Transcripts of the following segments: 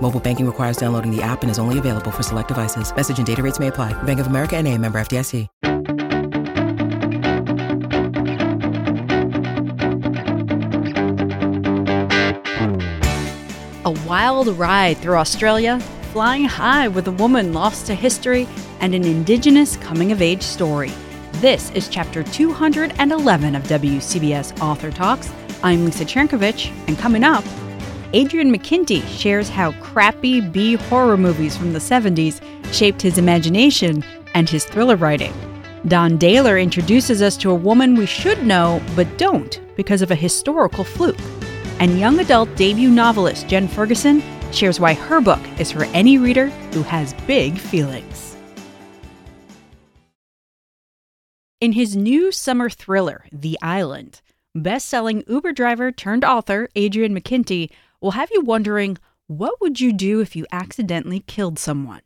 Mobile banking requires downloading the app and is only available for select devices. Message and data rates may apply. Bank of America and a member FDIC. A wild ride through Australia, flying high with a woman lost to history, and an Indigenous coming of age story. This is chapter 211 of WCBS Author Talks. I'm Lisa Chernkovich, and coming up, Adrian McKinty shares how crappy B horror movies from the 70s shaped his imagination and his thriller writing. Don Dahler introduces us to a woman we should know but don't because of a historical fluke. And young adult debut novelist Jen Ferguson shares why her book is for any reader who has big feelings. In his new summer thriller, The Island, best-selling Uber driver turned author Adrian McKinty will have you wondering what would you do if you accidentally killed someone?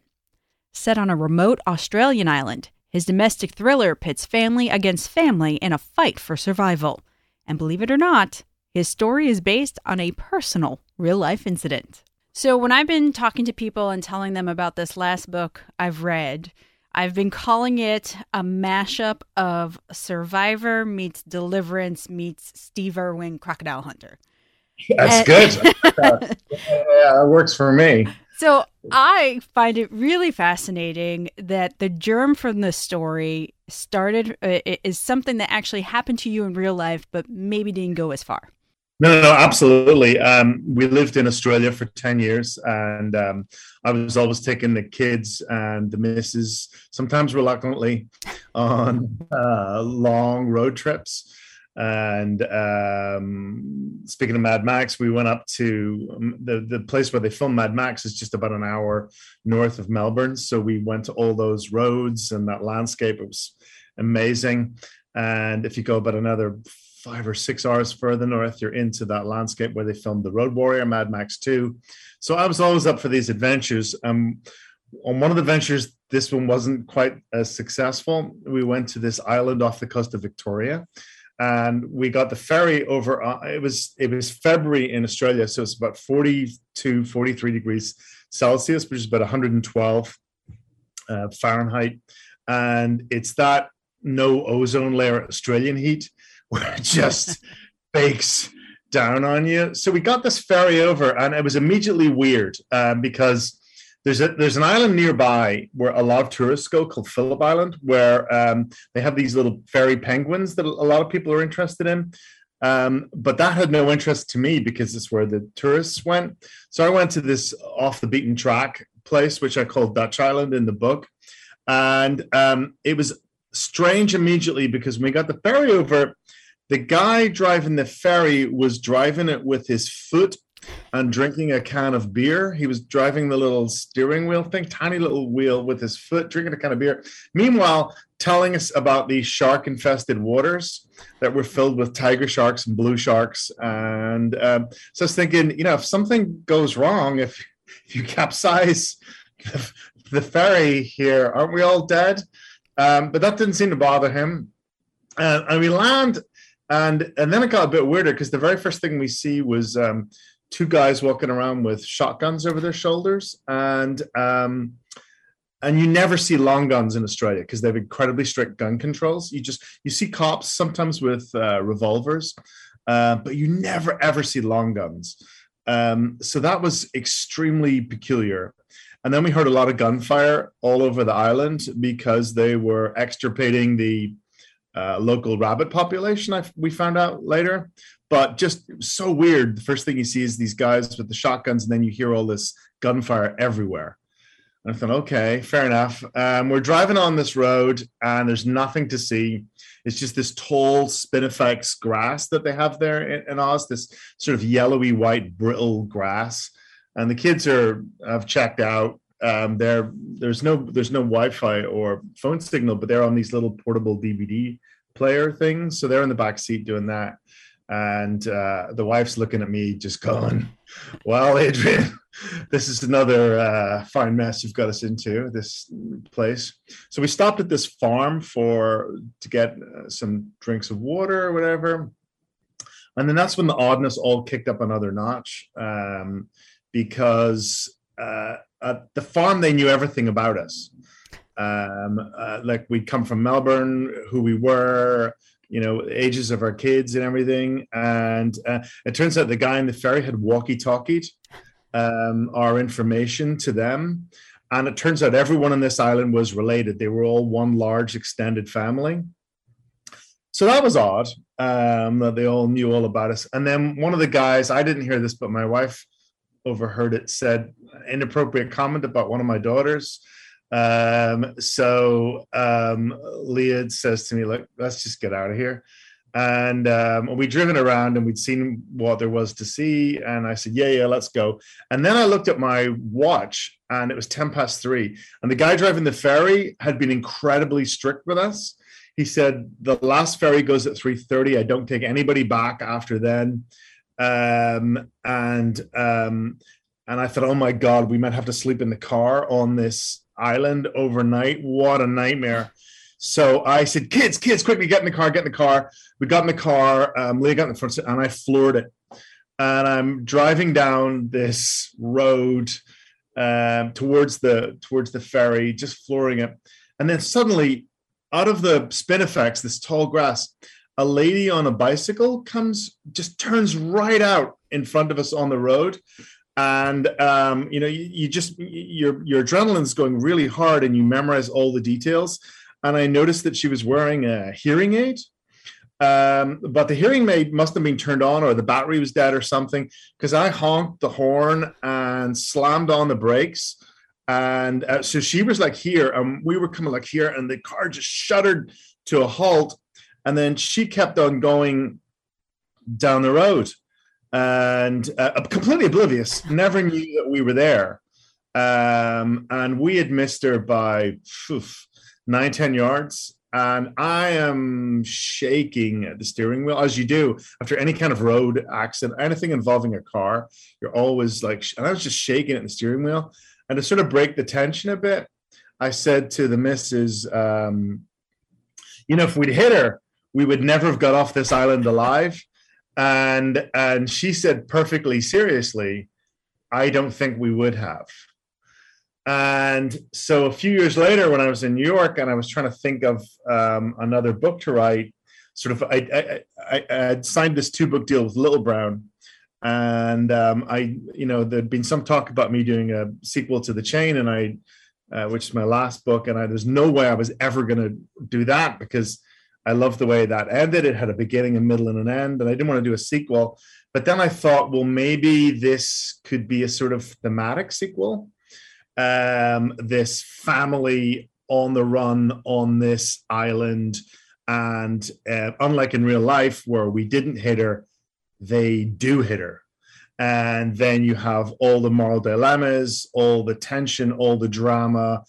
Set on a remote Australian island, his domestic thriller pits family against family in a fight for survival. And believe it or not, his story is based on a personal, real life incident. So, when I've been talking to people and telling them about this last book I've read, I've been calling it a mashup of Survivor meets Deliverance meets Steve Irwin Crocodile Hunter. That's good. yeah, that works for me. So I find it really fascinating that the germ from the story started uh, is something that actually happened to you in real life, but maybe didn't go as far. No, no, no, absolutely. Um, we lived in Australia for 10 years, and um, I was always taking the kids and the missus, sometimes reluctantly, on uh, long road trips. And um, speaking of Mad Max, we went up to um, the, the place where they filmed Mad Max is just about an hour north of Melbourne. So we went to all those roads and that landscape. It was amazing. And if you go about another five or six hours further north, you're into that landscape where they filmed The Road Warrior, Mad Max 2. So I was always up for these adventures. Um, on one of the ventures, this one wasn't quite as successful. We went to this island off the coast of Victoria, and we got the ferry over. Uh, it was it was February in Australia, so it's about 42, 43 degrees Celsius, which is about 112 uh, Fahrenheit, and it's that no ozone layer Australian heat where it just bakes down on you. So we got this ferry over, and it was immediately weird um, because there's a there's an island nearby where a lot of tourists go called Phillip Island, where um, they have these little fairy penguins that a lot of people are interested in. Um, but that had no interest to me because it's where the tourists went. So I went to this off the beaten track place, which I called Dutch Island in the book, and um, it was strange immediately because when we got the ferry over, the guy driving the ferry was driving it with his foot and drinking a can of beer. He was driving the little steering wheel thing, tiny little wheel with his foot, drinking a can of beer. Meanwhile, telling us about these shark infested waters that were filled with tiger sharks and blue sharks. And um, so I was thinking, you know, if something goes wrong, if, if you capsize the, the ferry here, aren't we all dead? Um, but that didn't seem to bother him. Uh, and we land, and and then it got a bit weirder because the very first thing we see was um, two guys walking around with shotguns over their shoulders, and um, and you never see long guns in Australia because they have incredibly strict gun controls. You just you see cops sometimes with uh, revolvers, uh, but you never ever see long guns. Um, so that was extremely peculiar. And then we heard a lot of gunfire all over the island because they were extirpating the uh, local rabbit population. I, we found out later, but just so weird. The first thing you see is these guys with the shotguns, and then you hear all this gunfire everywhere. And I thought, okay, fair enough. Um, we're driving on this road, and there's nothing to see. It's just this tall spinifex grass that they have there in, in Oz, this sort of yellowy white brittle grass. And the kids are have checked out. Um, there, there's no there's no Wi-Fi or phone signal, but they're on these little portable DVD player things. So they're in the back seat doing that. And uh, the wife's looking at me, just going, "Well, Adrian, this is another uh, fine mess you've got us into this place." So we stopped at this farm for to get uh, some drinks of water or whatever, and then that's when the oddness all kicked up another notch um, because uh, at the farm they knew everything about us. Um, uh, like we'd come from Melbourne, who we were, you know, ages of our kids and everything. And uh, it turns out the guy in the ferry had walkie-talkied um, our information to them. And it turns out everyone on this island was related. They were all one large extended family. So that was odd um, that they all knew all about us. And then one of the guys, I didn't hear this, but my wife overheard it, said inappropriate comment about one of my daughters. Um, so um, Leah says to me, "Look, let's just get out of here." And um, we'd driven around and we'd seen what there was to see. And I said, "Yeah, yeah, let's go." And then I looked at my watch, and it was ten past three. And the guy driving the ferry had been incredibly strict with us. He said the last ferry goes at three thirty. I don't take anybody back after then. Um, and um, and I thought, oh my god, we might have to sleep in the car on this island overnight. What a nightmare. So I said, kids, kids, quickly get in the car, get in the car. We got in the car, um, Leah got in the front seat, and I floored it. And I'm driving down this road um, towards the towards the ferry, just flooring it. And then suddenly, out of the spinifex, this tall grass, a lady on a bicycle comes, just turns right out in front of us on the road and um, you know you, you, just your your adrenaline's going really hard and you memorize all the details. And i noticed that she was wearing a hearing aid. Um, but the hearing aid must have been turned on or the battery was dead or something because i honked the horn and slammed on the brakes. And uh, so she was like here and we were coming like here and the car just shuddered to a halt. And then she kept on going down the road and uh, completely oblivious, never knew that we were there. Um, and we had missed her by oof, nine, 10 yards. And I am shaking at the steering wheel, as you do after any kind of road accident, anything involving a car. You're always like, and I was just shaking at the steering wheel. And to sort of break the tension a bit, I said to the missus, um, you know, if we'd hit her, we would never have got off this island alive and and she said perfectly seriously i don't think we would have. And so a few years later when i was in new york and i was trying to think of um, another book to write sort of i i, I had signed this two book deal with little brown. And um, i you know there'd been some talk about me doing a sequel to the chain and i uh, which is my last book. And I, there's no way i was ever going to do that because I loved the way that ended. It had a beginning, a middle, and an end, and I didn't want to do a sequel. But then I thought, well, maybe this could be a sort of thematic sequel. Um, this family on the run on this island, and uh, unlike in real life where we didn't hit her, they do hit her. And then you have all the moral dilemmas, all the tension, all the drama,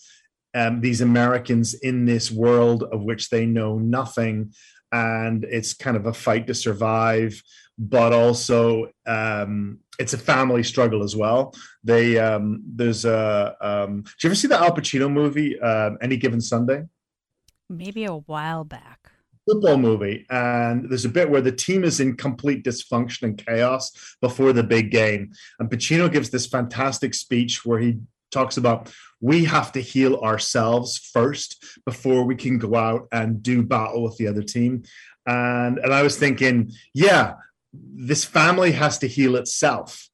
um, these Americans in this world of which they know nothing. And it's kind of a fight to survive, but also um, it's a family struggle as well. They um, there's a. Um, did you ever see the Al Pacino movie, uh, Any Given Sunday? Maybe a while back football movie and there's a bit where the team is in complete dysfunction and chaos before the big game and Pacino gives this fantastic speech where he talks about we have to heal ourselves first before we can go out and do battle with the other team. And and I was thinking, yeah, this family has to heal itself.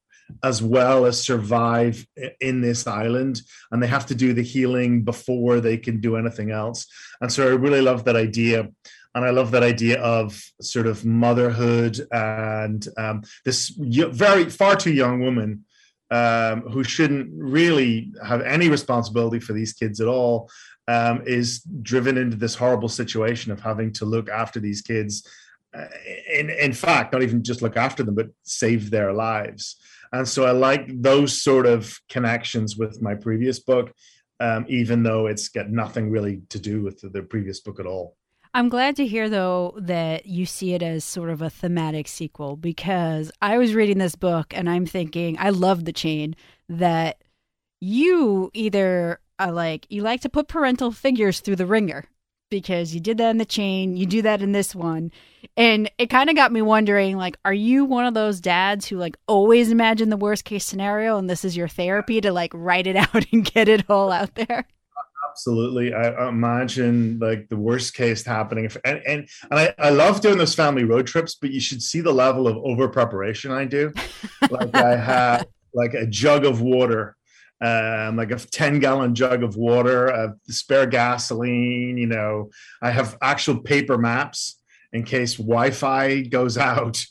as well as survive in this island and they have to do the healing before they can do anything else and so i really love that idea and i love that idea of sort of motherhood and um, this very far too young woman um, who shouldn't really have any responsibility for these kids at all um, is driven into this horrible situation of having to look after these kids uh, in in fact not even just look after them but save their lives. And so i like those sort of connections with my previous book um, even though it's got nothing really to do with the, the previous book at all I'm glad to hear, though, that you see it as sort of a thematic sequel because I was reading this book and I'm thinking, I love the chain that you either are like, you like to put parental figures through the ringer because you did that in the chain, you do that in this one. And it kind of got me wondering like, are you one of those dads who like always imagine the worst case scenario and this is your therapy to like write it out and get it all out there? Absolutely. I imagine like the worst case happening. If, and and, and I, I love doing those family road trips, but you should see the level of over preparation I do. like I have like a jug of water, um, like a 10 gallon jug of water, uh, spare gasoline. You know, I have actual paper maps in case Wi-Fi goes out,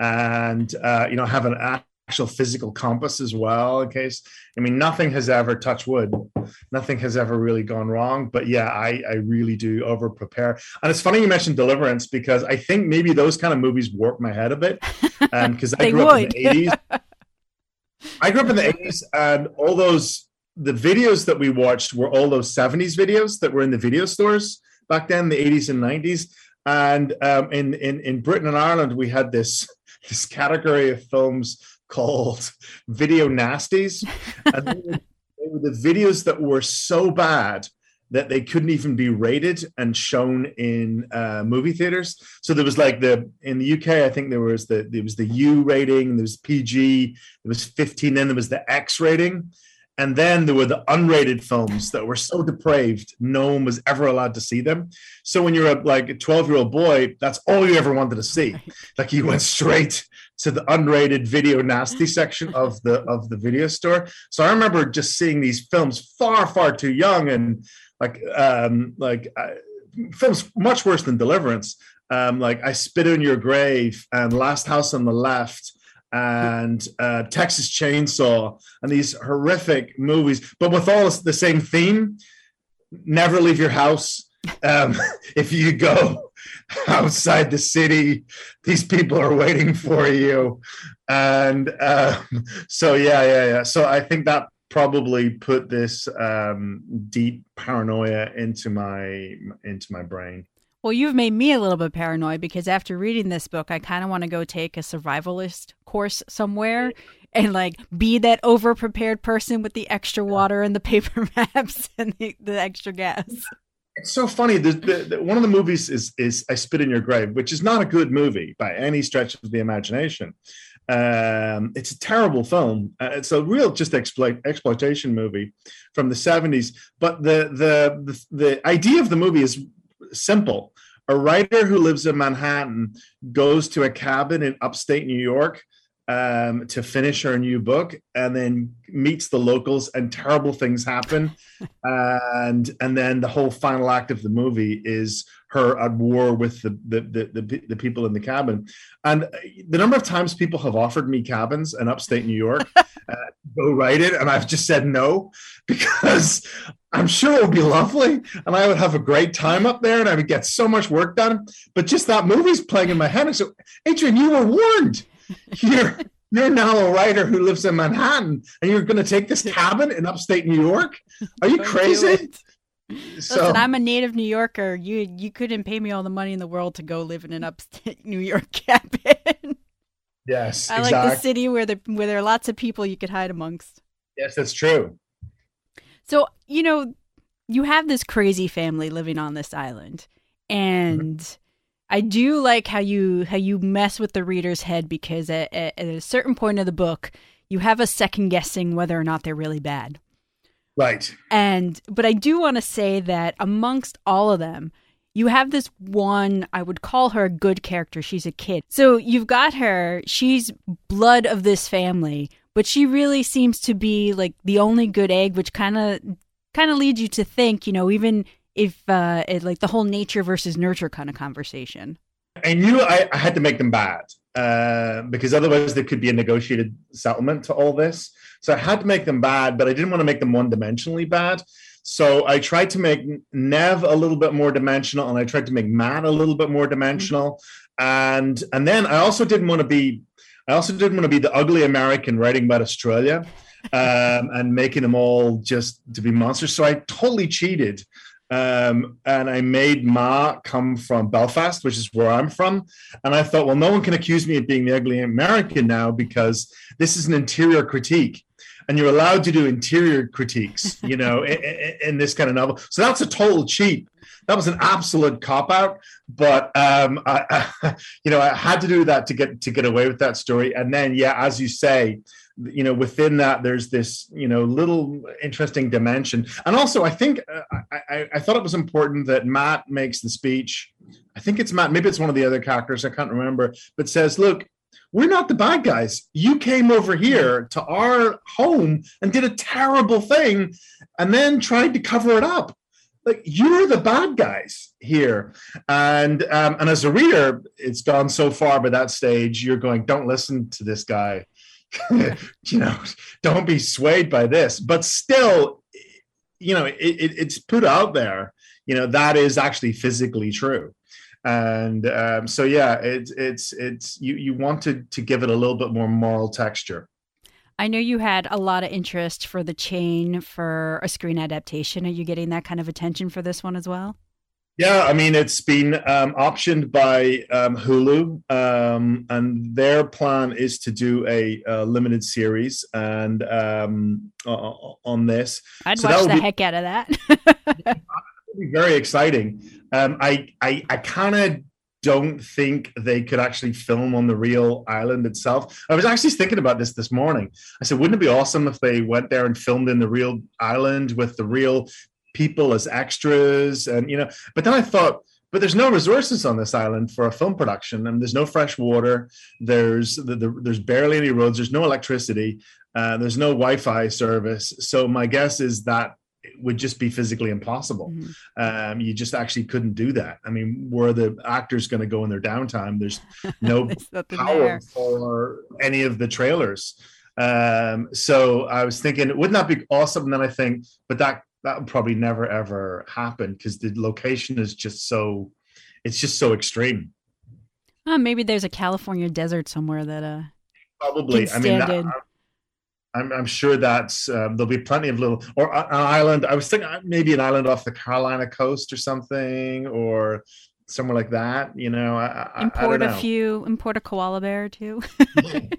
and uh, you know, have an actual physical compass as well in case. I mean nothing has ever touched wood nothing has ever really gone wrong but yeah i i really do over prepare and it's funny you mentioned deliverance because i think maybe those kind of movies warp my head a bit because um, i grew would. up in the 80s i grew up in the 80s and all those the videos that we watched were all those 70s videos that were in the video stores back then the 80s and 90s and um, in, in in britain and ireland we had this this category of films called Video Nasties. and they were, they were the videos that were so bad that they couldn't even be rated and shown in uh, movie theaters. So there was like the in the UK, I think there was the there was the U rating, there was PG, there was 15, then there was the X rating. And then there were the unrated films that were so depraved, no one was ever allowed to see them. So when you're a, like a 12 year old boy, that's all you ever wanted to see. Like you went straight to the unrated video nasty section of the of the video store. So I remember just seeing these films far far too young and like um like uh, films much worse than Deliverance. Um, like I Spit on Your Grave and Last House on the Left and uh, Texas Chainsaw and these horrific movies, but with all the same theme. Never leave your house. Um, if you go outside the city, these people are waiting for you, and um, so yeah, yeah, yeah. So I think that probably put this um, deep paranoia into my into my brain. Well, you've made me a little bit paranoid because after reading this book, I kind of want to go take a survivalist course somewhere and like be that over prepared person with the extra water and the paper maps and the, the extra gas. It's so funny. The, the, one of the movies is is I Spit in Your Grave, which is not a good movie by any stretch of the imagination. Um, it's a terrible film. Uh, it's a real just exploit, exploitation movie from the seventies. But the, the the the idea of the movie is simple. A writer who lives in Manhattan goes to a cabin in upstate New York um, to finish her new book, and then meets the locals, and terrible things happen. and and then the whole final act of the movie is her at war with the the, the the, the people in the cabin. And the number of times people have offered me cabins in upstate New York, uh, go write it, and I've just said no because I'm sure it would be lovely, and I would have a great time up there, and I would get so much work done. But just that movie's playing in my head, and so Adrian, you were warned you're you're now a writer who lives in Manhattan, and you're going to take this cabin in upstate New York? Are you crazy? So, Listen, I'm a native New Yorker. You you couldn't pay me all the money in the world to go live in an upstate New York cabin. Yes, I exactly. like the city where there where there are lots of people you could hide amongst. Yes, that's true. So you know, you have this crazy family living on this island, and. Mm-hmm I do like how you how you mess with the reader's head because at, at, at a certain point of the book, you have a second guessing whether or not they're really bad. Right. And but I do want to say that amongst all of them, you have this one, I would call her a good character. She's a kid. So you've got her, she's blood of this family, but she really seems to be like the only good egg, which kind of kind of leads you to think, you know, even if uh, it, like the whole nature versus nurture kind of conversation. I knew I, I had to make them bad uh, because otherwise there could be a negotiated settlement to all this. So I had to make them bad, but I didn't want to make them one dimensionally bad. So I tried to make Nev a little bit more dimensional, and I tried to make Matt a little bit more dimensional, and and then I also didn't want to be, I also didn't want to be the ugly American writing about Australia, um, and making them all just to be monsters. So I totally cheated um, and I made Ma come from Belfast, which is where I'm from. And I thought, well, no one can accuse me of being the ugly American now because this is an interior critique. And you're allowed to do interior critiques, you know, in, in, this kind of novel. So that's a total cheat. That was an absolute cop out, but um, I, I, you know, I had to do that to get to get away with that story. And then, yeah, as you say, you know within that there's this you know little interesting dimension. And also i think uh, I, I, thought it was important that matt makes the speech. I think it's matt maybe it's one of the other characters i can't remember but says look we're not the bad guys. You came over here to our home and did a terrible thing and then tried to cover it up like you're the bad guys here and um, and as a reader it's gone so far by that stage you're going don't listen to this guy you know, don't be swayed by this. But still, you know, it, it, it's put out there. You know, that is actually physically true. And um, so, yeah, it's it's it's you you wanted to give it a little bit more moral texture. I know you had a lot of interest for the chain for a screen adaptation. Are you getting that kind of attention for this one as well? Yeah, I mean, it's been um, optioned by um, Hulu, um, and their plan is to do a, a limited series and um, on this. I'd so watch the be, heck out of that. be very exciting. Um, I I, I kind of don't think they could actually film on the real island itself. I was actually thinking about this this morning. I said, wouldn't it be awesome if they went there and filmed in the real island with the real people as extras? And you know but then i thought but there's no resources on this island for a film production and there's no fresh water. There's the, the, there's barely any roads. There's no electricity. Uh, there's no wi-fi service. So my guess is that would just be physically impossible mm-hmm. um, you just actually couldn't do that i mean where the actors going to go in their downtime there's no power there. for any of the trailers um, so I was thinking, wouldn't that be awesome? And then I think, but that that would probably never ever happen because the location is just so it's just so extreme. Uh, maybe there's a California desert somewhere that uh probably. I mean, that, I'm, I'm sure that's um, there'll be plenty of little or an island. I was thinking uh, maybe an island off the Carolina coast or something, or somewhere like that. You know, I, import I a few, import a koala bear too.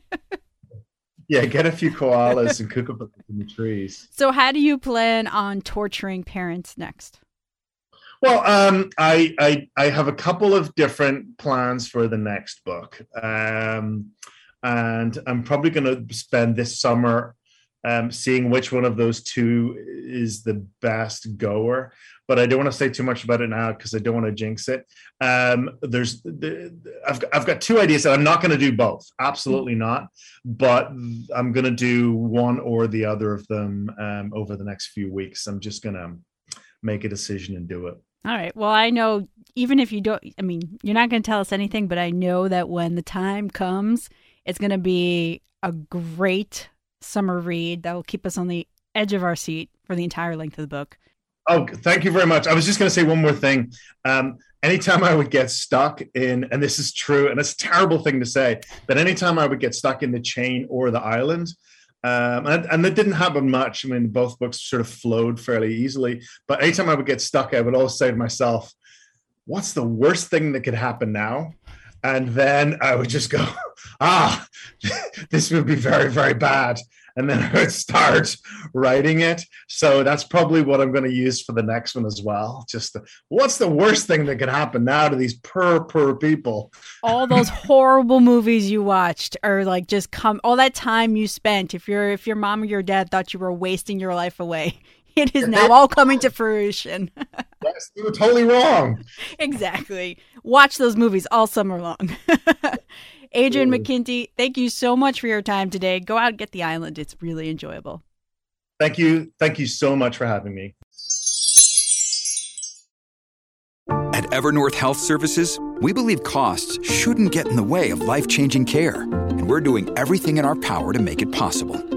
yeah, get a few koalas and cook them in the trees. So, how do you plan on torturing parents next? Well, um, I, I I have a couple of different plans for the next book, um, and I'm probably going to spend this summer um, seeing which one of those two is the best goer but I don't want to say too much about it now because I don't want to jinx it. Um, there's, I've, I've got two ideas that I'm not going to do both. Absolutely not. But I'm going to do one or the other of them um, over the next few weeks. I'm just going to make a decision and do it. All right. Well, I know even if you don't, I mean, you're not going to tell us anything, but I know that when the time comes, it's going to be a great summer read that will keep us on the edge of our seat for the entire length of the book. Oh, thank you very much. I was just going to say one more thing. Um, anytime I would get stuck in, and this is true, and it's a terrible thing to say, but anytime I would get stuck in the chain or the island, um, and, and that didn't happen much. I mean, both books sort of flowed fairly easily. But anytime I would get stuck, I would always say to myself, "What's the worst thing that could happen now?" And then I would just go, "Ah, this would be very, very bad." and then I would start writing it. So that's probably what I'm going to use for the next one as well. Just the, what's the worst thing that could happen now to these poor, poor people? All those horrible movies you watched, or like just come all that time you spent. If your if your mom or your dad thought you were wasting your life away, it is now all coming to fruition. yes, you were totally wrong. Exactly. Watch those movies all summer long. Adrian McKinty, thank you so much for your time today. Go out and get the island. It's really enjoyable. Thank you. Thank you so much for having me. At Evernorth Health Services, we believe costs shouldn't get in the way of life changing care, and we're doing everything in our power to make it possible.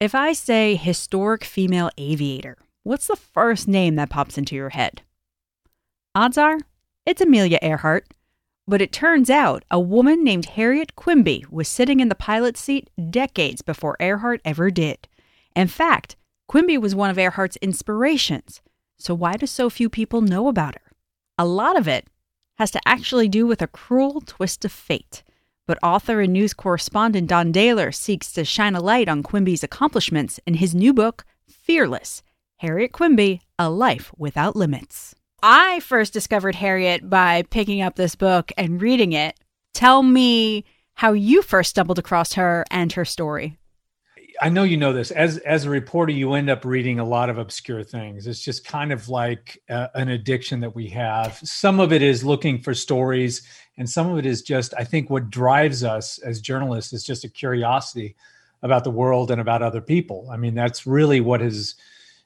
If I say historic female aviator, what's the first name that pops into your head? Odds are it's Amelia Earhart. But it turns out a woman named Harriet Quimby was sitting in the pilot's seat decades before Earhart ever did. In fact, Quimby was one of Earhart's inspirations. So why do so few people know about her? A lot of it has to actually do with a cruel twist of fate. But author and news correspondent Don Dahler seeks to shine a light on Quimby's accomplishments in his new book, Fearless Harriet Quimby A Life Without Limits. I first discovered Harriet by picking up this book and reading it. Tell me how you first stumbled across her and her story. I know you know this. As as a reporter, you end up reading a lot of obscure things. It's just kind of like uh, an addiction that we have. Some of it is looking for stories, and some of it is just I think what drives us as journalists is just a curiosity about the world and about other people. I mean, that's really what has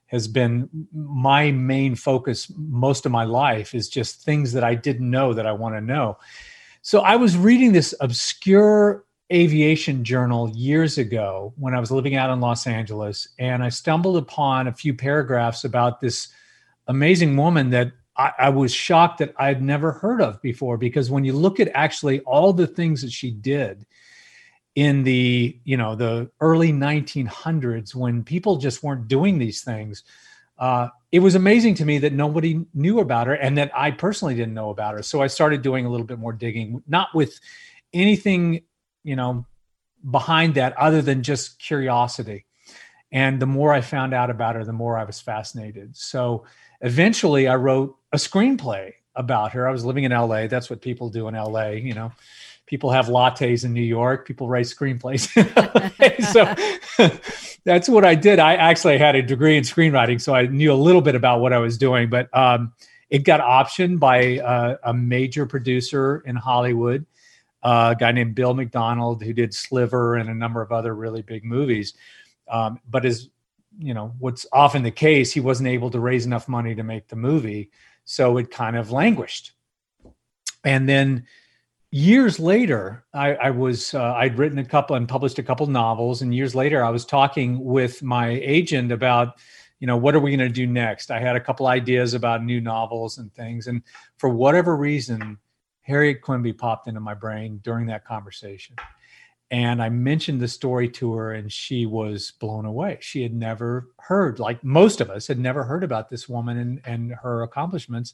has been my main focus most of my life is just things that I didn't know that I want to know. So I was reading this obscure aviation journal years ago when I was living out in Los Angeles, and I stumbled upon a few paragraphs about this amazing woman that I, I, was shocked that I'd never heard of before. Because when you look at actually all the things that she did in the you know the early 1900s, when people just weren't doing these things, uh, it was amazing to me that nobody knew about her and that I personally didn't know about her. So I started doing a little bit more digging, not with anything you know behind that other than just curiosity. And the more i found out about her the more i was fascinated. So eventually i wrote a screenplay about her. I was living in la that's what people do in la you know. People have lattes in new york. People write screenplays so that's what i did. I actually had a degree in screenwriting so i knew a little bit about what i was doing. But um, it got optioned by uh, a major producer in hollywood a guy named Bill McDonald who did Sliver and a number of other really big movies. Um, but as you know, what's often the case, he wasn't able to raise enough money to make the movie, so it kind of languished. And then years later, I, I was uh, I'd written a couple and published a couple novels, and years later, I was talking with my agent about you know what are we going to do next i had a couple ideas about new novels and things and for whatever reason Harriet Quimby popped into my brain during that conversation. And I mentioned the story to her, and she was blown away. She had never heard, like most of us, had never heard about this woman and, and her accomplishments.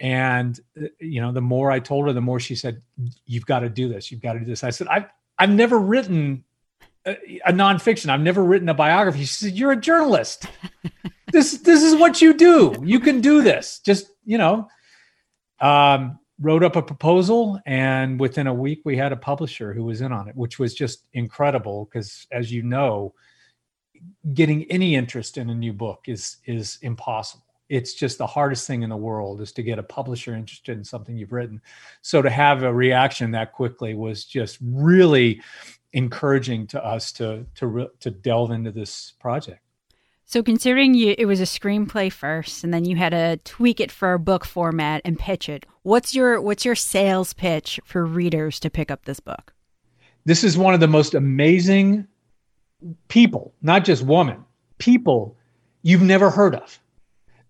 And uh, you know, the more I told her, the more she said, "You've got to do this. You've got to do this." I said, "I've I've never written a, a nonfiction. I've never written a biography." She said, "You're a journalist. this this is what you do. You can do this. Just you know." Um, wrote up a proposal and within a week we had a publisher who was in on it which was just incredible because as you know getting any interest in a new book is is impossible. It's just the hardest thing in the world is to get a publisher interested in something you've written. So to have a reaction that quickly was just really encouraging to us to to to delve into this project so, considering you, it was a screenplay first, and then you had to tweak it for a book format and pitch it, what's your what's your sales pitch for readers to pick up this book? This is one of the most amazing people, not just woman, people you've never heard of.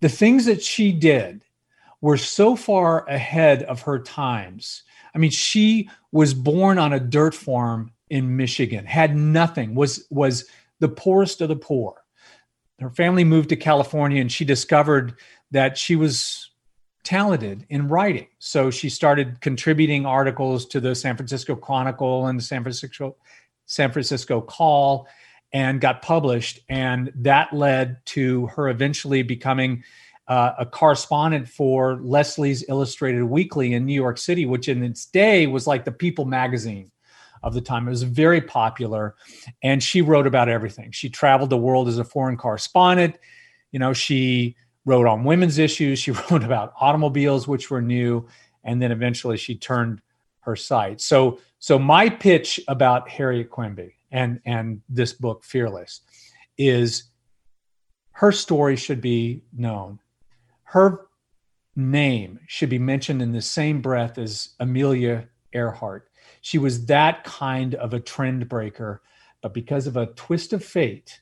The things that she did were so far ahead of her times. I mean, she was born on a dirt farm in Michigan, had nothing, was was the poorest of the poor. Her family moved to California and she discovered that she was talented in writing. So she started contributing articles to the San Francisco Chronicle and the San Francisco San Francisco Call and got published. And that led to her eventually becoming uh, a correspondent for Leslie's Illustrated Weekly in New York City, which in its day was like the People magazine of the time. It was very popular. And she wrote about everything. She traveled the world as a foreign correspondent. You know, she wrote on women's issues. She wrote about automobiles, which were new. And then eventually she turned her site. So, so my pitch about Harriet Quimby and and this book fearless is her story should be known her name should be mentioned in the same breath as amelia earhart she was that kind of a trend breaker but because of a twist of fate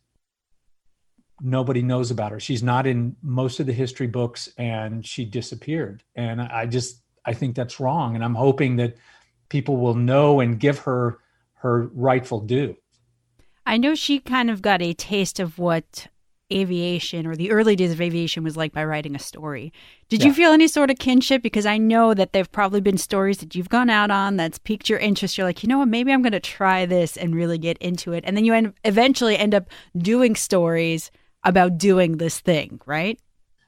nobody knows about her she's not in most of the history books and she disappeared and i just i think that's wrong and i'm hoping that people will know and give her her rightful due. I know she kind of got a taste of what aviation or the early days of aviation was like by writing a story. Did yeah. you feel any sort of kinship? Because I know that there've probably been stories that you've gone out on that's piqued your interest. You're like, you know what, maybe I'm going to try this and really get into it. And then you end, eventually end up doing stories about doing this thing, right?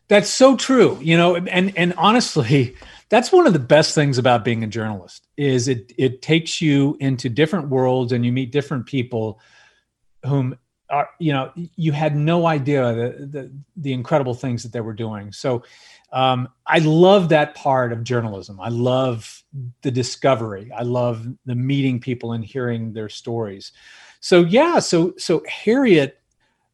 That's so true. You know, and and honestly, that's one of the best things about being a journalist is it it takes you into different worlds and you meet different people whom are you know you had no idea the the, the incredible things that they were doing. So um, i love that part of journalism. I love the discovery. I love the meeting people and hearing their stories. So yeah so so harriet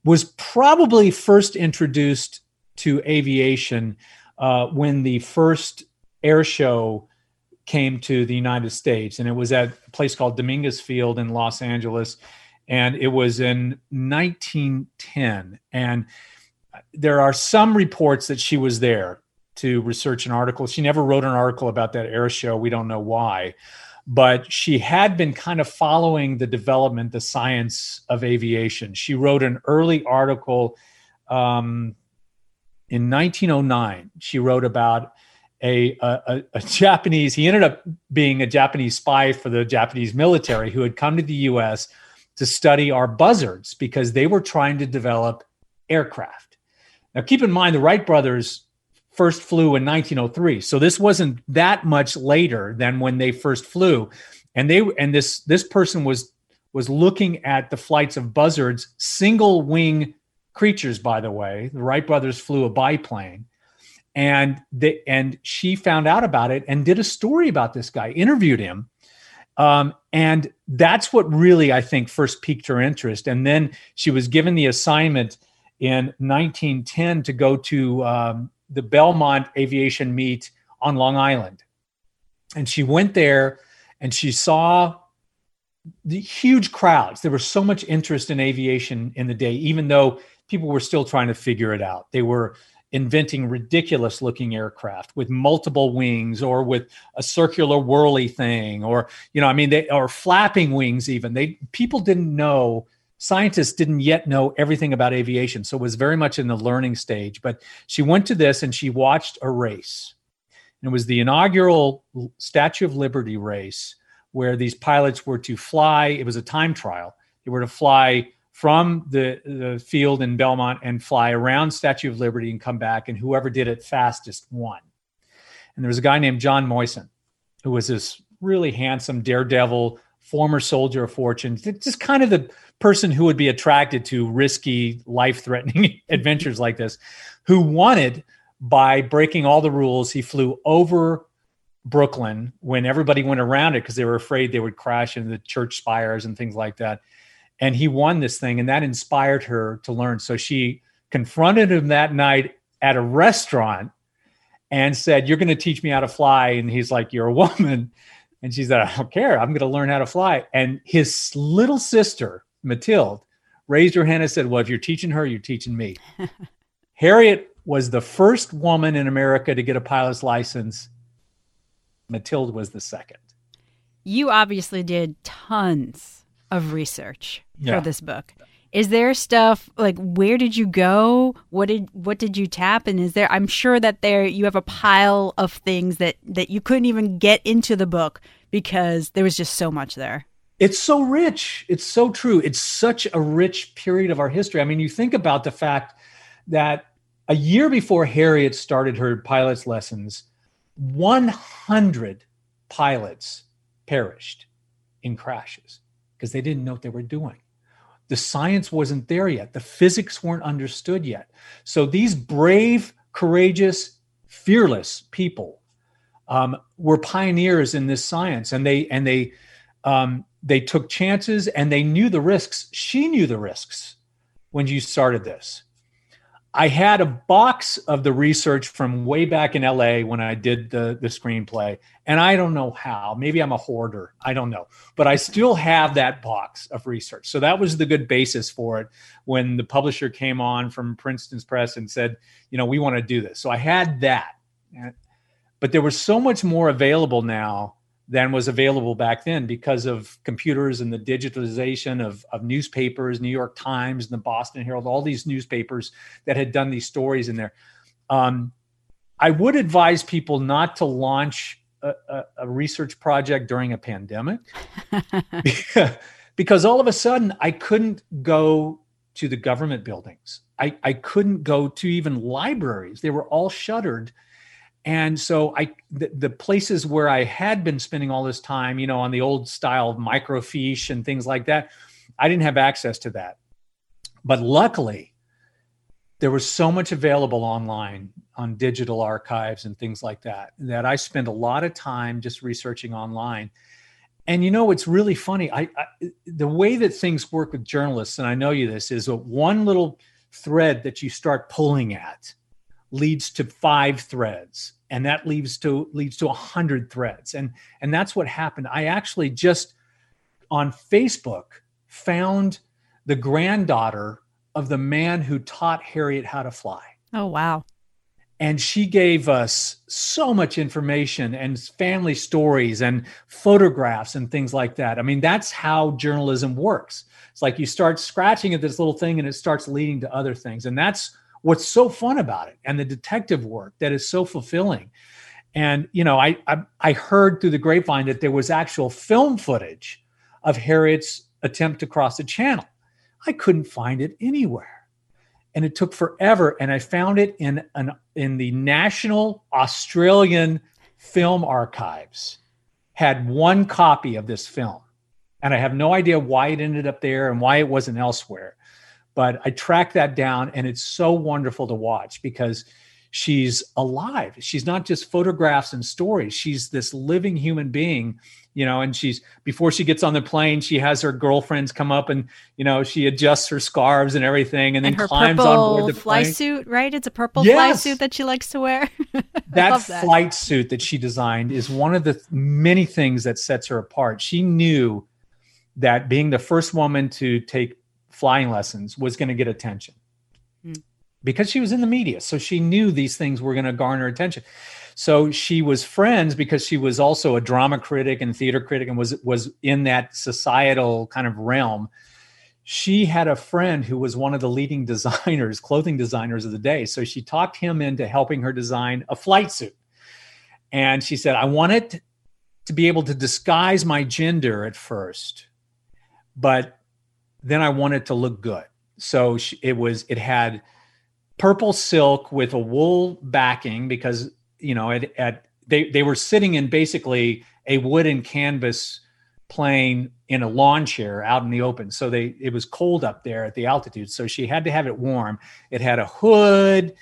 was probably first introduced to aviation uh, when the first air show came to the United States, and it was at a place called Dominguez Field in Los Angeles, and it was in 1910. And there are some reports that she was there to research an article. She never wrote an article about that air show. We don't know why. But she had been kind of following the development, the science of aviation. She wrote an early article um, in 1909. She wrote about a, a, a, Japanese, he ended up being a Japanese spy for the Japanese military who had come to the US to study our buzzards because they were trying to develop aircraft. Now, keep in mind, the Wright brothers first flew in 1903. So this wasn't that much later than when they first flew. And they and this this person was was looking at the flights of buzzards, single wing creatures, by the way. The Wright brothers flew a biplane and the, and she found out about it and did a story about this guy interviewed him um, and that's what really i think first piqued her interest. And then she was given the assignment in 1910 to go to um, the belmont aviation meet on long island. And she went there and she saw the huge crowds. There was so much interest in aviation in the day even though people were still trying to figure it out. They were inventing ridiculous looking aircraft with multiple wings or with a circular whirly thing or you know i mean they or flapping wings even. They people didn't know scientists didn't yet know everything about aviation. So it was very much in the learning stage. But she went to this and she watched a race. And it was the inaugural statue of liberty race where these pilots were to fly. It was a time trial. They were to fly from the, the field in Belmont and fly around Statue of Liberty and come back, and whoever did it fastest won. And there was a guy named John Moisant, who was this really handsome daredevil, former soldier of fortune, just kind of the person who would be attracted to risky, life threatening adventures like this, who wanted by breaking all the rules. He flew over Brooklyn when everybody went around it because they were afraid they would crash into the church spires and things like that and he won this thing and that inspired her to learn. So she confronted him that night at a restaurant and said you're going to teach me how to fly. And he's like you're a woman. And she said i don't care. I'm going to learn how to fly. And his little sister matilde raised her hand and said well if you're teaching her you're teaching me. Harriet was the first woman in America to get a pilot's license. Matilda was the second. You obviously did tons of research Yeah. for this book. Is there stuff like where did you go? What did what did you tap? And is there I'm sure that there you have a pile of things that that you couldn't even get into the book because there was just so much there. It's so rich. It's so true. It's such a rich period of our history. I mean, you think about the fact that a year before Harriet started her pilot's lessons, 100 pilots perished in crashes because they didn't know what they were doing. The science wasn't there yet, the physics weren't understood yet. So these brave, courageous, fearless people um, were pioneers in this science, and they and they um, they took chances and they knew the risks. She knew the risks when you started this. I had a box of the research from way back in LA when I did the, the screenplay. And I don't know how. Maybe I'm a hoarder. I don't know. But I still have that box of research. So that was the good basis for it when the publisher came on from Princeton's Press and said, you know, we want to do this. So I had that. But there was so much more available now than was available back then because of computers and the digitalization of, of newspapers, New York Times and the Boston Herald, all these newspapers that had done these stories in there. Um, I would advise people not to launch a, a, a research project during a pandemic because all of a sudden I couldn't go to the government buildings. I, I couldn't go to even libraries. They were all shuttered and so i the, the, places where i had been spending all this time you know on the old style of microfiche and things like that i didn't have access to that. But luckily there was so much available online on digital archives and things like that that i spent a lot of time just researching online. And you know it's really funny. I, I the way that things work with journalists and i know you this is a one little thread that you start pulling at leads to five threads and that leads to leads to a hundred threads. And and that's what happened. I actually just on facebook found the granddaughter of the man who taught harriet how to fly. Oh wow. and she gave us so much information and family stories and photographs and things like that. I mean that's how journalism works. It's like you start scratching at this little thing and it starts leading to other things. And that's what's so fun about it and the detective work that is so fulfilling. And you know I, I i heard through the grapevine that there was actual film footage of harriet's attempt to cross the channel. I couldn't find it anywhere. And it took forever and i found it in an in the national australian film archives. Had one copy of this film and i have no idea why it ended up there and why it wasn't elsewhere but I track that down and it's so wonderful to watch because she's alive. She's not just photographs and stories. She's this living human being, you know, and she's before she gets on the plane, she has her girlfriends come up and, you know, she adjusts her scarves and everything and then And her climbs purple on board the fly plane. suit, right? It's a purple Yes. fly suit that she likes to wear. That that. flight suit that she designed is one of the th- many things that sets her apart. She knew that being the first woman to take flying lessons was going to get attention Hmm. because she was in the media. So she knew these things were going to garner attention. So she was friends because she was also a drama critic and theater critic and was was in that societal kind of realm. She had a friend who was one of the leading designers, clothing designers of the day. So she talked him into helping her design a flight suit. And she said, I want it to be able to disguise my gender at first, but then I want it to look good. So she, it was, it had purple silk with a wool backing because, you know, at, at they, they were sitting in basically a wooden canvas plane in a lawn chair out in the open. So they, it was cold up there at the altitude. So she had to have it warm. It had a hood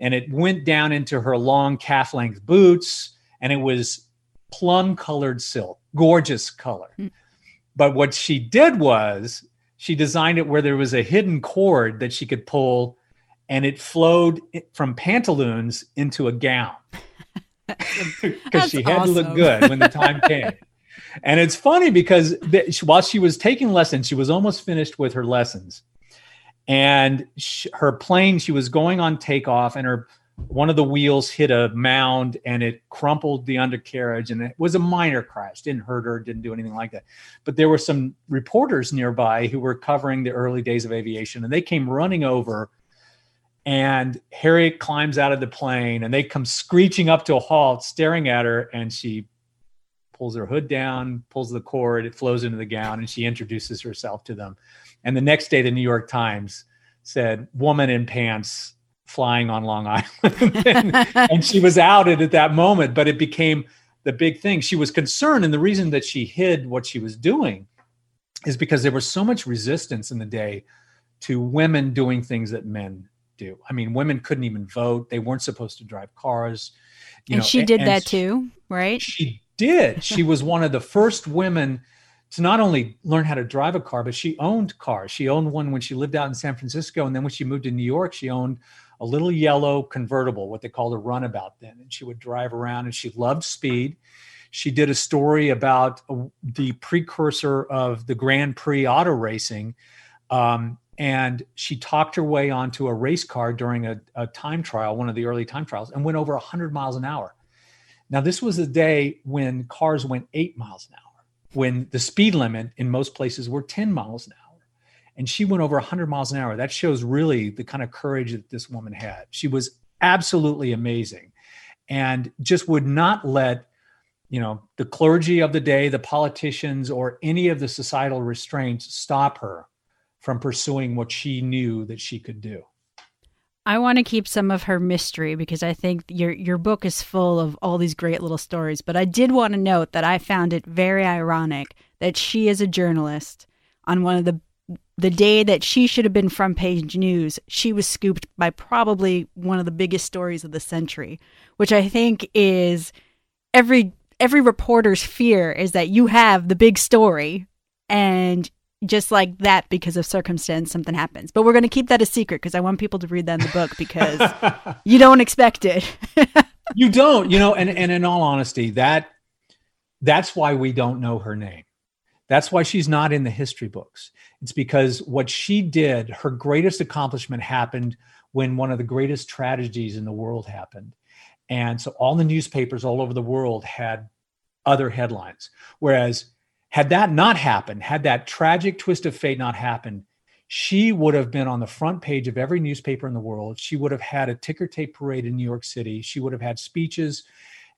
and it went down into her long calf length boots and it was plum colored silk, gorgeous color. Hmm. But what she did was she designed it where there was a hidden cord that she could pull and it flowed from pantaloons into a gown because she had to look good when the time came. And it's funny because th- while she was taking lessons, she was almost finished with her lessons. and sh- her plane she was going on takeoff and her one of the wheels hit a mound and it crumpled the undercarriage and it was a minor crash didn't hurt her didn't do anything like that. But there were some reporters nearby who were covering the early days of aviation and they came running over and harriet climbs out of the plane and they come screeching up to a halt staring at her and she pulls her hood down pulls the cord it flows into the gown and she introduces herself to them. And the next day the new york times said woman in pants flying on Long Island. and, and, she was outed at that moment, but it became the big thing. She was concerned, and the reason that she hid what she was doing is because there was so much resistance in the day to women doing things that men do. I mean, women couldn't even vote, they weren't supposed to drive cars. and know, she did and that too, right? She did. She was one of the first women to not only learn how to drive a car, but she owned cars. She owned one when she lived out in San Francisco. And then when she moved to New York, she owned a little yellow convertible, what they called a runabout then. And she would drive around and she loved speed. She did a story about the precursor of the Grand Prix auto racing. Um, and she talked her way onto a race car during a, a time trial, one of the early time trials, and went over 100 miles an hour. Now, this was a day when cars went eight miles an hour, when the speed limit in most places were 10 miles an hour and she went over 100 miles an hour. That shows really the kind of courage that this woman had. She was absolutely amazing and just would not let you know the clergy of the day the politicians or any of the societal restraints stop her from pursuing what she knew that she could do I want to keep some of her mystery because I think your your book is full of all these great little stories. But I did want to note that I found it very ironic that she is a journalist on one of the the day that she should have been front page news, she was scooped by probably one of the biggest stories of the century, which I think is every every reporter's fear is that you have the big story and just like that because of circumstance something happens. But we're going to keep that a secret because I want people to read that in the book because you don't expect it. you don't, you know, and and in all honesty, that that's why we don't know her name. That's why she's not in the history books. It's because what she did, her greatest accomplishment happened when one of the greatest tragedies in the world happened. And so all the newspapers all over the world had other headlines. Whereas, had that not happened, had that tragic twist of fate not happened, she would have been on the front page of every newspaper in the world. She would have had a ticker tape parade in New York City. She would have had speeches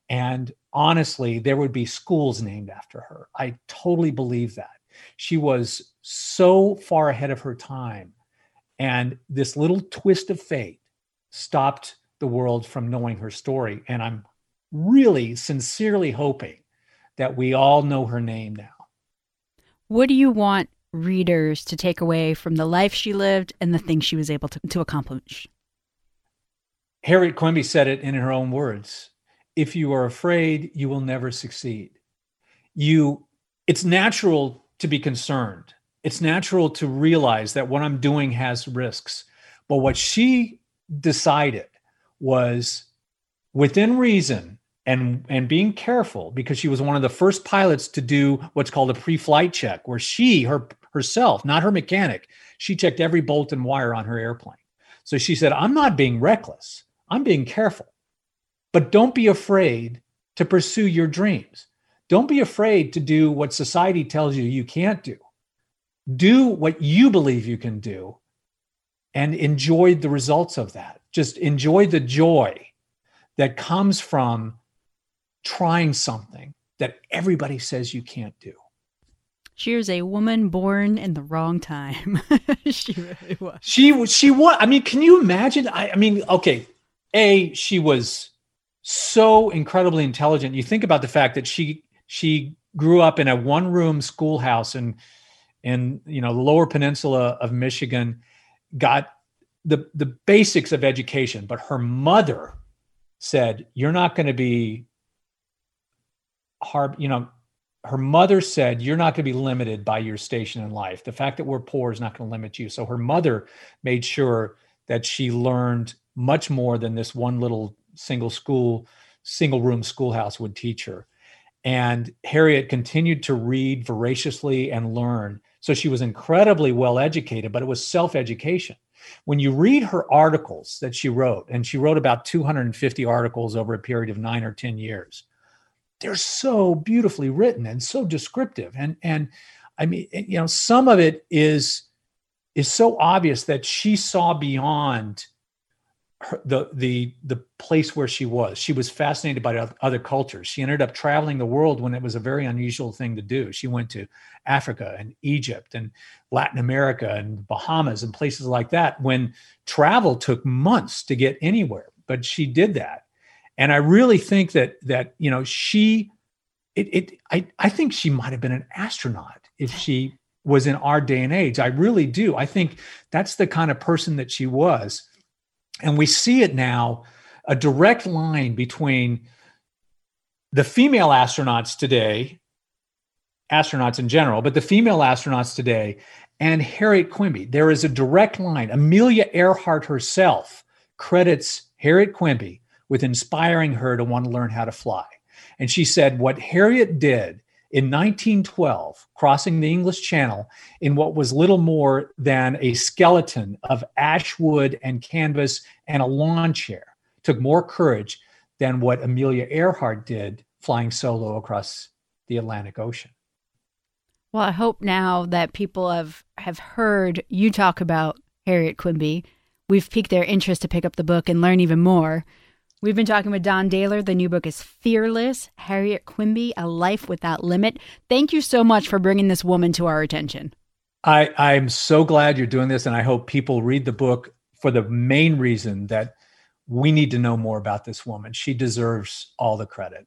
and honestly, there would be schools named after her. I totally believe that. She was so far ahead of her time. And this little twist of fate stopped the world from knowing her story. And I'm really sincerely hoping that we all know her name now. What do you want readers to take away from the life she lived and the things she was able to, to accomplish? Harriet Quimby said it in her own words if you are afraid, you will never succeed. You, it's natural to be concerned. It's natural to realize that what I'm doing has risks. But what she decided was within reason and and being careful because she was one of the first pilots to do what's called a pre-flight check where she her herself not her mechanic she checked every bolt and wire on her airplane so she said i'm not being reckless i'm being careful but don't be afraid to pursue your dreams. Don't be afraid to do what society tells you you can't do. Do what you believe you can do and enjoy the results of that. Just enjoy the joy that comes from trying something that everybody says you can't do. She was a woman born in the wrong time. she really was. She she was. I mean, can you imagine? I, I mean, okay. A, she was so incredibly intelligent. You think about the fact that she she grew up in a one room schoolhouse in in you know the lower peninsula of Michigan, got the the basics of education, but her mother said, "You're not going to be hard." You know, her mother said, "You're not going to be limited by your station in life. The fact that we're poor is not going to limit you." So her mother made sure that she learned much more than this one little single school, single room schoolhouse would teach her. And Harriet continued to read voraciously and learn. So she was incredibly well educated, but it was self education. When you read her articles that she wrote, and she wrote about 250 articles over a period of nine or 10 years, they're so beautifully written and so descriptive. And, and I mean, you know, some of it is, is so obvious that she saw beyond her, the the the place where she was. She was fascinated by other cultures. She ended up traveling the world when it was a very unusual thing to do. She went to Africa and Egypt and Latin America and Bahamas and places like that when travel took months to get anywhere. But she did that, and I really think that that you know she it, it I I think she might have been an astronaut if she was in our day and age. I really do. I think that's the kind of person that she was and we see it now a direct line between the female astronauts today, astronauts in general, but the female astronauts today, and Harriet Quimby. There is a direct line. Amelia Earhart herself credits Harriet Quimby with inspiring her to want to learn how to fly. And she said, What Harriet did in 1912, crossing the English Channel in what was little more than a skeleton of ash wood and canvas and a lawn chair, took more courage than what Amelia Earhart did flying solo across the Atlantic Ocean. Well, I hope now that people have, have heard you talk about Harriet Quimby, we've piqued their interest to pick up the book and learn even more. We've been talking with Don Dahler. The new book is Fearless Harriet Quimby, A Life Without Limit. Thank you so much for bringing this woman to our attention. I, I'm so glad you're doing this, and I hope people read the book for the main reason that we need to know more about this woman. She deserves all the credit.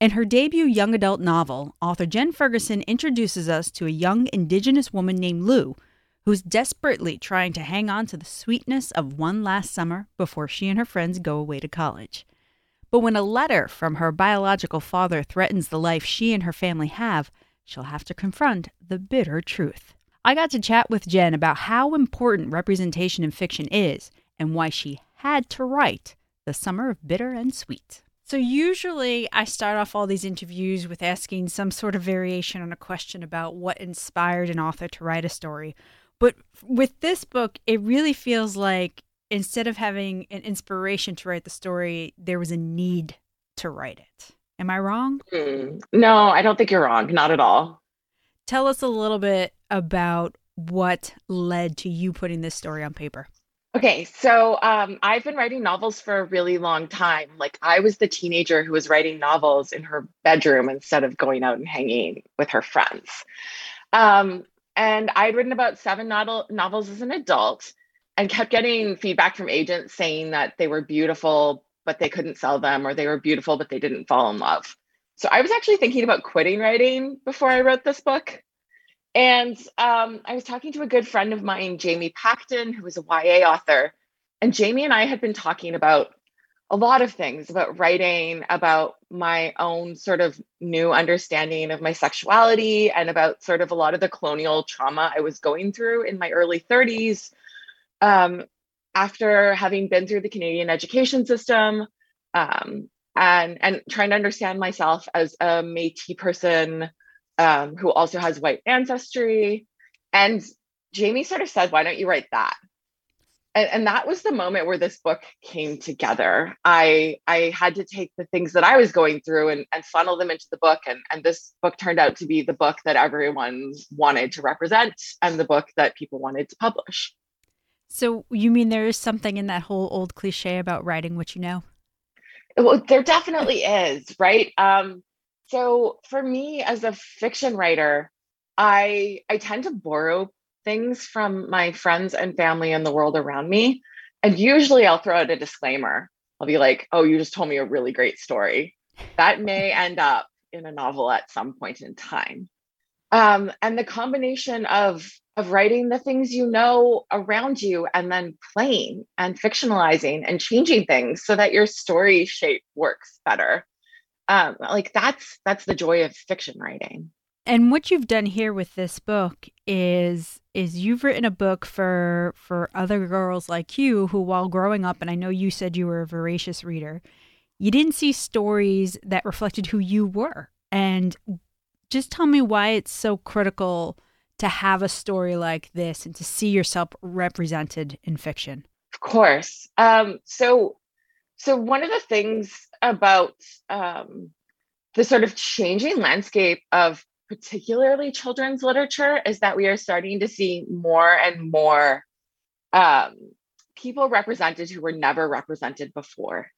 In her debut young adult novel, author Jen Ferguson introduces us to a young indigenous woman named Lou, who's desperately trying to hang on to the sweetness of one last summer before she and her friends go away to college. But when a letter from her biological father threatens the life she and her family have, she'll have to confront the bitter truth. I got to chat with Jen about how important representation in fiction is and why she had to write The Summer of Bitter and Sweet. So, usually I start off all these interviews with asking some sort of variation on a question about what inspired an author to write a story. But with this book, it really feels like instead of having an inspiration to write the story, there was a need to write it. Am I wrong? Mm, no, I don't think you're wrong. Not at all. Tell us a little bit about what led to you putting this story on paper. Okay, so um, I've been writing novels for a really long time. Like I was the teenager who was writing novels in her bedroom instead of going out and hanging with her friends. Um, and I'd written about seven novel- novels as an adult and kept getting feedback from agents saying that they were beautiful, but they couldn't sell them, or they were beautiful, but they didn't fall in love. So I was actually thinking about quitting writing before I wrote this book. And um, I was talking to a good friend of mine, Jamie Pacton, who is a YA author. And Jamie and I had been talking about a lot of things about writing, about my own sort of new understanding of my sexuality, and about sort of a lot of the colonial trauma I was going through in my early 30s. Um, after having been through the Canadian education system um, and, and trying to understand myself as a Metis person um, who also has white ancestry. And Jamie sort of said, Why don't you write that? and, and that was the moment where this book came together. I I had to take the things that I was going through and, and funnel them into the book. And, and this book turned out to be the book that everyone wanted to represent and the book that people wanted to publish. So you mean there is something in that whole old cliche about writing what you know? Well, there definitely is, right? Um, so for me as a fiction writer, I I tend to borrow things from my friends and family and the world around me. And usually I'll throw out a disclaimer. I'll be like, oh, you just told me a really great story. That may end up in a novel at some point in time. Um, and the combination of of writing the things you know around you and then playing and fictionalizing and changing things so that your story shape works better um, like that's that's the joy of fiction writing. And what you've done here with this book is is you've written a book for for other girls like you who while growing up and I know you said you were a voracious reader you didn't see stories that reflected who you were. And just tell me why it's so critical to have a story like this and to see yourself represented in fiction. Of course. Um, so so one of the things about um, the sort of changing landscape of particularly children's literature, is that we are starting to see more and more um, people represented who were never represented before.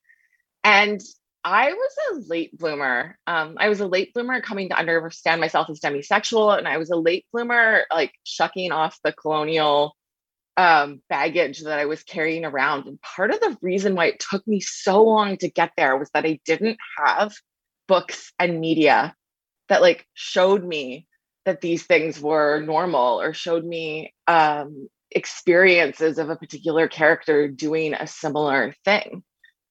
And I was a late bloomer. Um, I was a late bloomer coming to understand myself as demisexual, and I was a late bloomer, like shucking off the colonial um, baggage that I was carrying around. And part of the reason why it took me so long to get there was that I didn't have books and media that like showed me that these things were normal or showed me um, experiences of a particular character doing a similar thing.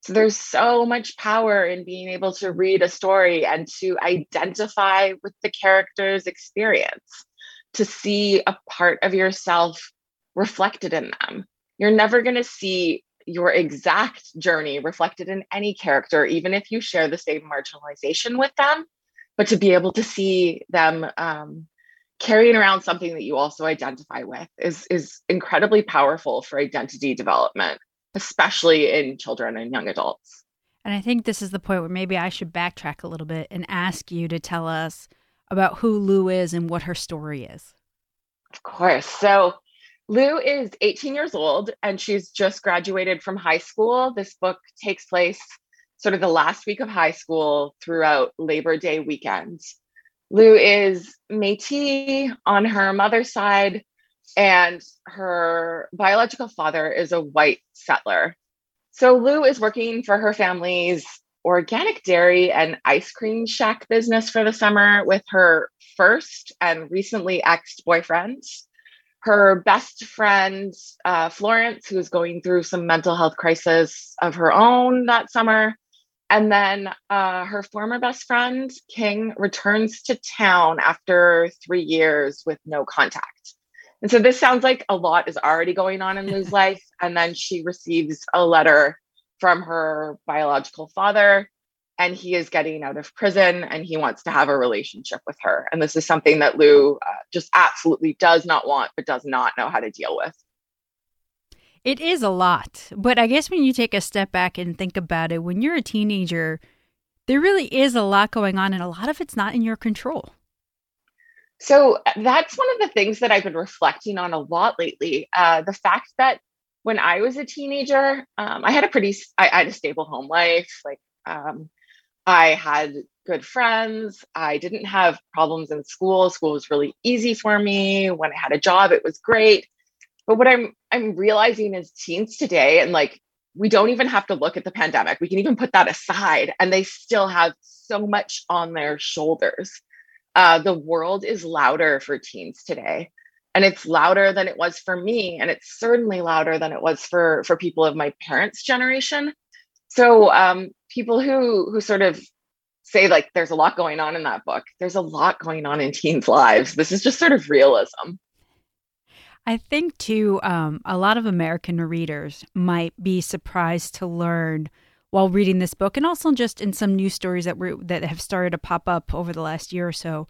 So there's so much power in being able to read a story and to identify with the character's experience, to see a part of yourself reflected in them. You're never going to see your exact journey reflected in any character, even if you share the same marginalization with them. But to be able to see them um, carrying around something that you also identify with is is incredibly powerful for identity development especially in children and young adults. And i think this is the point where maybe i should backtrack a little bit and ask you to tell us about who lou is and what her story is. Of course. So lou is 18 years old and she's just graduated from high school this book takes place sort of the last week of high school throughout Labor Day weekend. Lou is Metis on her mother's side, and her biological father is a white settler. So Lou is working for her family's organic dairy and ice cream shack business for the summer with her first and recently ex boyfriend. Her best friend, uh, Florence, who's going through some mental health crisis of her own that summer, and then uh, her former best friend, King, returns to town after three years with no contact. And so this sounds like a lot is already going on in Lou's life. And then she receives a letter from her biological father, and he is getting out of prison and he wants to have a relationship with her. And this is something that Lou uh, just absolutely does not want, but does not know how to deal with. It is a lot. But I guess when you take a step back and think about it, when you're a teenager, there really is a lot going on, and a lot of it's not in your control. So that's one of the things that I've been reflecting on a lot lately. Uh, the fact that when I was a teenager, um, I had a pretty, I, I, had a stable home life. Like, um, I had good friends. I didn't have problems in school. School was really easy for me. When I had a job, it was great. But what I'm I'm realizing is teens today, and like we don't even have to look at the pandemic. We can even put that aside, and they still have so much on their shoulders. Uh, the world is louder for teens today, and it's louder than it was for me, and it's certainly louder than it was for for people of my parents' generation. So um, people who who sort of say like there's a lot going on in that book. There's a lot going on in teens' lives. This is just sort of realism. I think too, um, a lot of American readers might be surprised to learn while reading this book, and also just in some news stories that were that have started to pop up over the last year or so,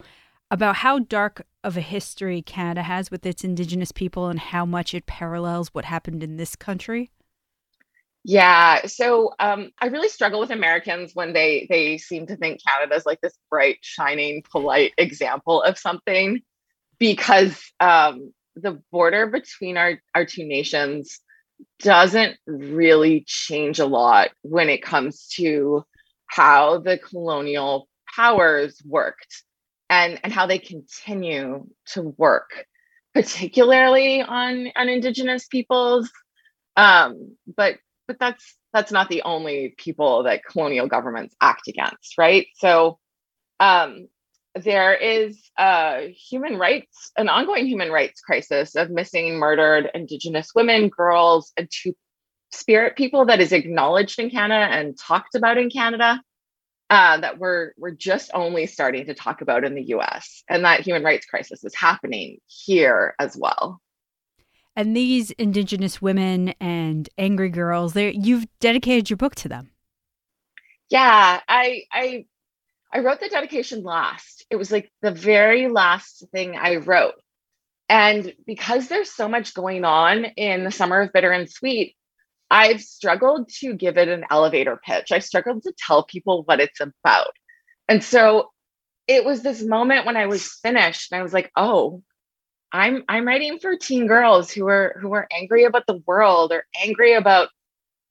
about how dark of a history Canada has with its Indigenous people and how much it parallels what happened in this country? Yeah, so um, I really struggle with Americans when they they seem to think Canada is like this bright, shining, polite example of something, because um, the border between our our two nations doesn't really change a lot when it comes to how the colonial powers worked and and how they continue to work particularly on on indigenous peoples. Um but but that's that's not the only people that colonial governments act against right so um there is a human rights an ongoing human rights crisis of missing murdered indigenous women girls and two spirit people that is acknowledged in canada and talked about in canada uh, that we're we're just only starting to talk about in the U.S. and that human rights crisis is happening here as well. And these Indigenous women and angry girls, you've dedicated your book to them. Yeah, I I I wrote the dedication last. It was like the very last thing I wrote. And because there's so much going on in the summer of bitter and sweet, I've struggled to give it an elevator pitch. I struggled to tell people what it's about. And so it was this moment when I was finished and I was like, "Oh, I'm I'm writing for teen girls who are who are angry about the world or angry about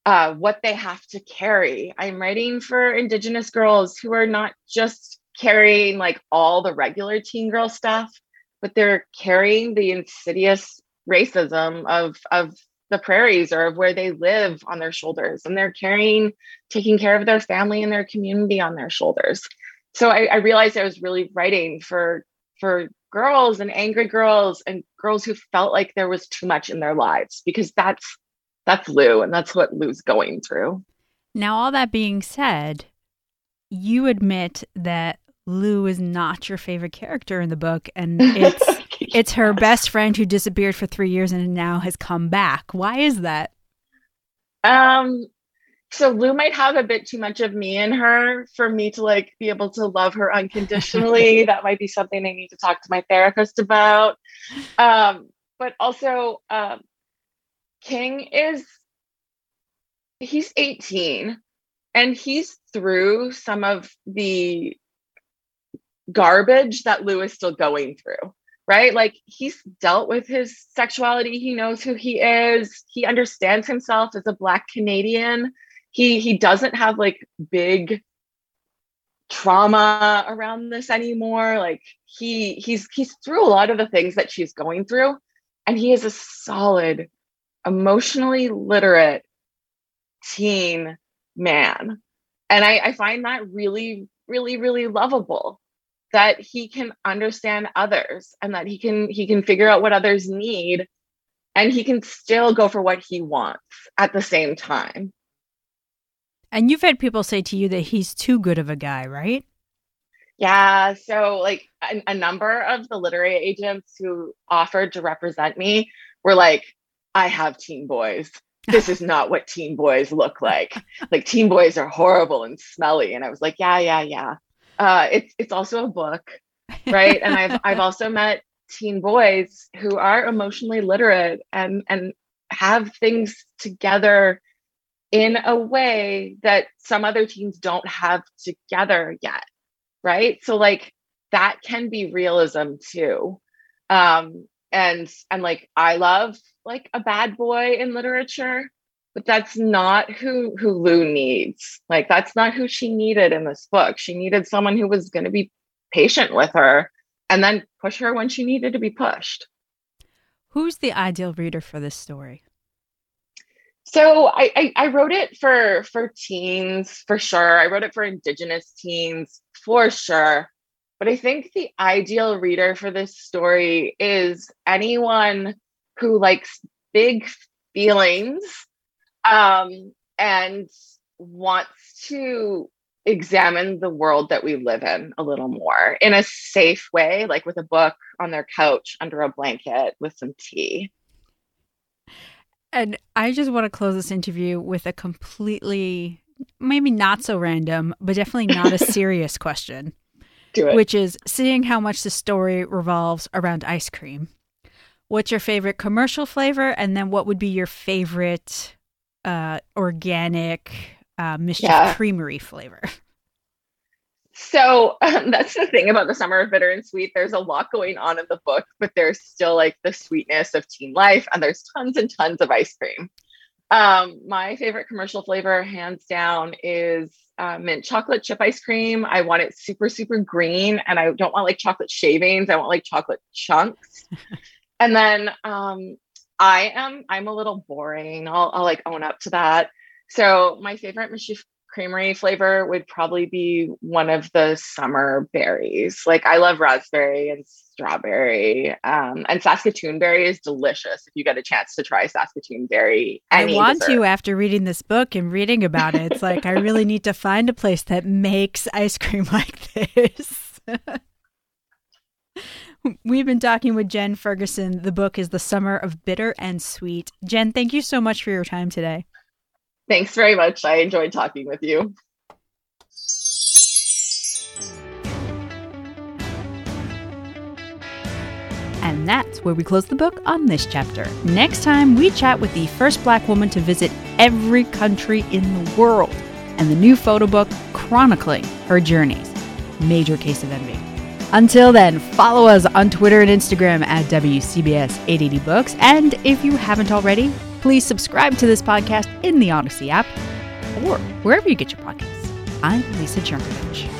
uh, what they have to carry. I'm writing for indigenous girls who are not just carrying like all the regular teen girl stuff, but they're carrying the insidious racism of of the prairies or of where they live on their shoulders and they're carrying taking care of their family and their community on their shoulders so I, I, realized i was really writing for for girls and angry girls and girls who felt like there was too much in their lives because that's that's lou and that's what lou's going through now all that being said you admit that Lou is not your favorite character in the book, and it's it's her best friend who disappeared for three years and now has come back. Why is that? Um, so Lou might have a bit too much of me in her for me to like be able to love her unconditionally. that might be something I need to talk to my therapist about. Um, but also, um, King is he's 18 and he's through some of the garbage that Lou is still going through, right? Like he's dealt with his sexuality. He knows who he is. He understands himself as a Black Canadian. He he doesn't have like big trauma around this anymore. Like he he's he's through a lot of the things that she's going through, and he is a solid, emotionally literate teen man. And I, I find that really, really, really lovable that he can understand others and that he can he can figure out what others need and he can still go for what he wants at the same time and you've had people say to you that he's too good of a guy right? Yeah so like a, a number of the literary agents who offered to represent me were like i have teen boys. This is not what teen boys look like. Like teen boys are horrible and smelly. And i was like yeah yeah yeah. Uh, it's it's also a book, right? and I've I've also met teen boys who are emotionally literate and and have things together in a way that some other teens don't have together yet, right? So like that can be realism too. Um, and and like I love like a bad boy in literature but that's not who who Lou needs. Like that's not who she needed in this book. She needed someone who was going to be patient with her and then push her when she needed to be pushed. Who's the ideal reader for this story? So I, I, I wrote it for for teens for sure. I wrote it for indigenous teens for sure. But I think the ideal reader for this story is anyone who likes big feelings um, and wants to examine the world that we live in a little more in a safe way, like with a book on their couch under a blanket with some tea. And I just want to close this interview with a completely, maybe not so random, but definitely not a serious question. Do it. Which is seeing how much the story revolves around ice cream. What's your favorite commercial flavor? And then what would be your favorite uh, organic uh, Mischief Yeah. Creamery flavor? So um, that's the thing about the summer of bitter and sweet. There's a lot going on in the book, but there's still like the sweetness of teen life, and there's tons and tons of ice cream. Um, my favorite commercial flavor, hands down, is uh, mint chocolate chip ice cream. I want it super, super green, and I don't want like chocolate shavings. I want like chocolate chunks. and then um, I am I'm a little boring. I'll, I'll like own up to that. So my favorite Creamery flavor would probably be one of the summer berries. Like I love raspberry and strawberry, um, and Saskatoon berry is delicious. If you get a chance to try Saskatoon berry, I want dessert. to after reading this book and reading about it. It's like I really need to find a place that makes ice cream like this. We've been talking with Jen Ferguson. The book is The Summer of Bitter and Sweet. Jen, thank you so much for your time today. Thanks very much. I enjoyed talking with you. And that's where we close the book on this chapter. Next time, we chat with the first black woman to visit every country in the world and the new photo book chronicling her journeys. Major case of envy. Until then, follow us on Twitter and Instagram at WCBS 880 Books. And if you haven't already, please subscribe to this podcast in the Odyssey app or wherever you get your podcasts. I'm Lisa Jurkovich.